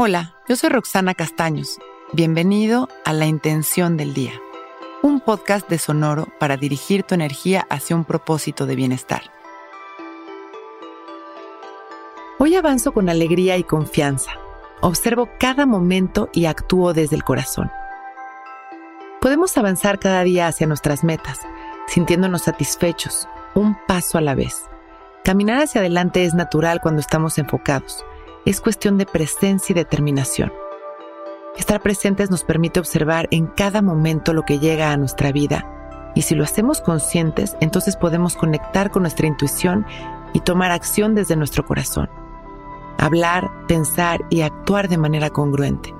Hola, yo soy Roxana Castaños. Bienvenido a La Intención del Día, un podcast de Sonoro para dirigir tu energía hacia un propósito de bienestar. Hoy avanzo con alegría y confianza. Observo cada momento y actúo desde el corazón. Podemos avanzar cada día hacia nuestras metas, sintiéndonos satisfechos, un paso a la vez. Caminar hacia adelante es natural cuando estamos enfocados es cuestión de presencia y determinación. Estar presentes nos permite observar en cada momento lo que llega a nuestra vida y si lo hacemos conscientes, entonces podemos conectar con nuestra intuición y tomar acción desde nuestro corazón. Hablar, pensar y actuar de manera congruente.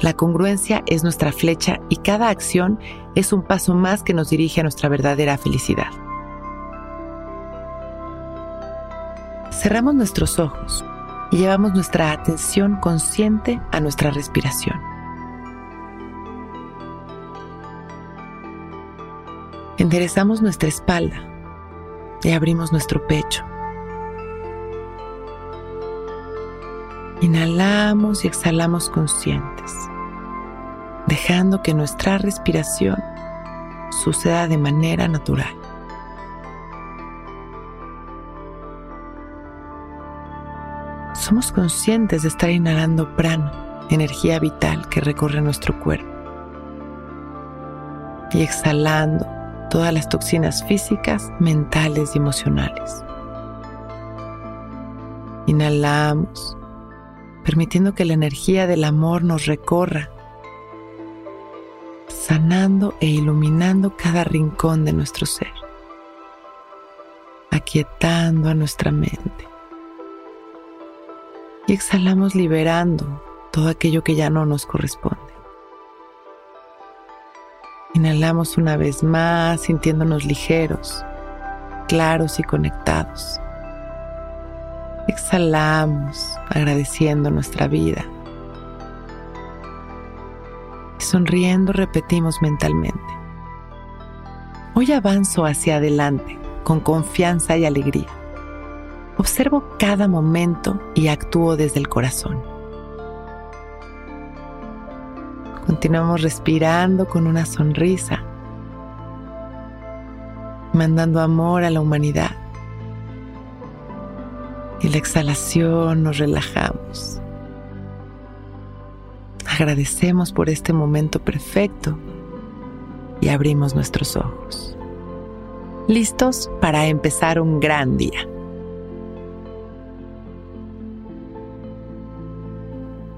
La congruencia es nuestra flecha y cada acción es un paso más que nos dirige a nuestra verdadera felicidad. Cerramos nuestros ojos y llevamos nuestra atención consciente a nuestra respiración. Enderezamos nuestra espalda y abrimos nuestro pecho. Inhalamos y exhalamos conscientes, dejando que nuestra respiración suceda de manera natural. Somos conscientes de estar inhalando prana, energía vital que recorre nuestro cuerpo. Y exhalando todas las toxinas físicas, mentales y emocionales. Inhalamos, permitiendo que la energía del amor nos recorra, sanando e iluminando cada rincón de nuestro ser, aquietando a nuestra mente exhalamos liberando todo aquello que ya no nos corresponde. Inhalamos una vez más sintiéndonos ligeros, claros y conectados. Exhalamos agradeciendo nuestra vida. Sonriendo repetimos mentalmente. Hoy avanzo hacia adelante con confianza y alegría Observo cada momento y actúo desde el corazón. Continuamos respirando con una sonrisa, mandando amor a la humanidad. Y la exhalación nos relajamos. Agradecemos por este momento perfecto y abrimos nuestros ojos. Listos para empezar un gran día.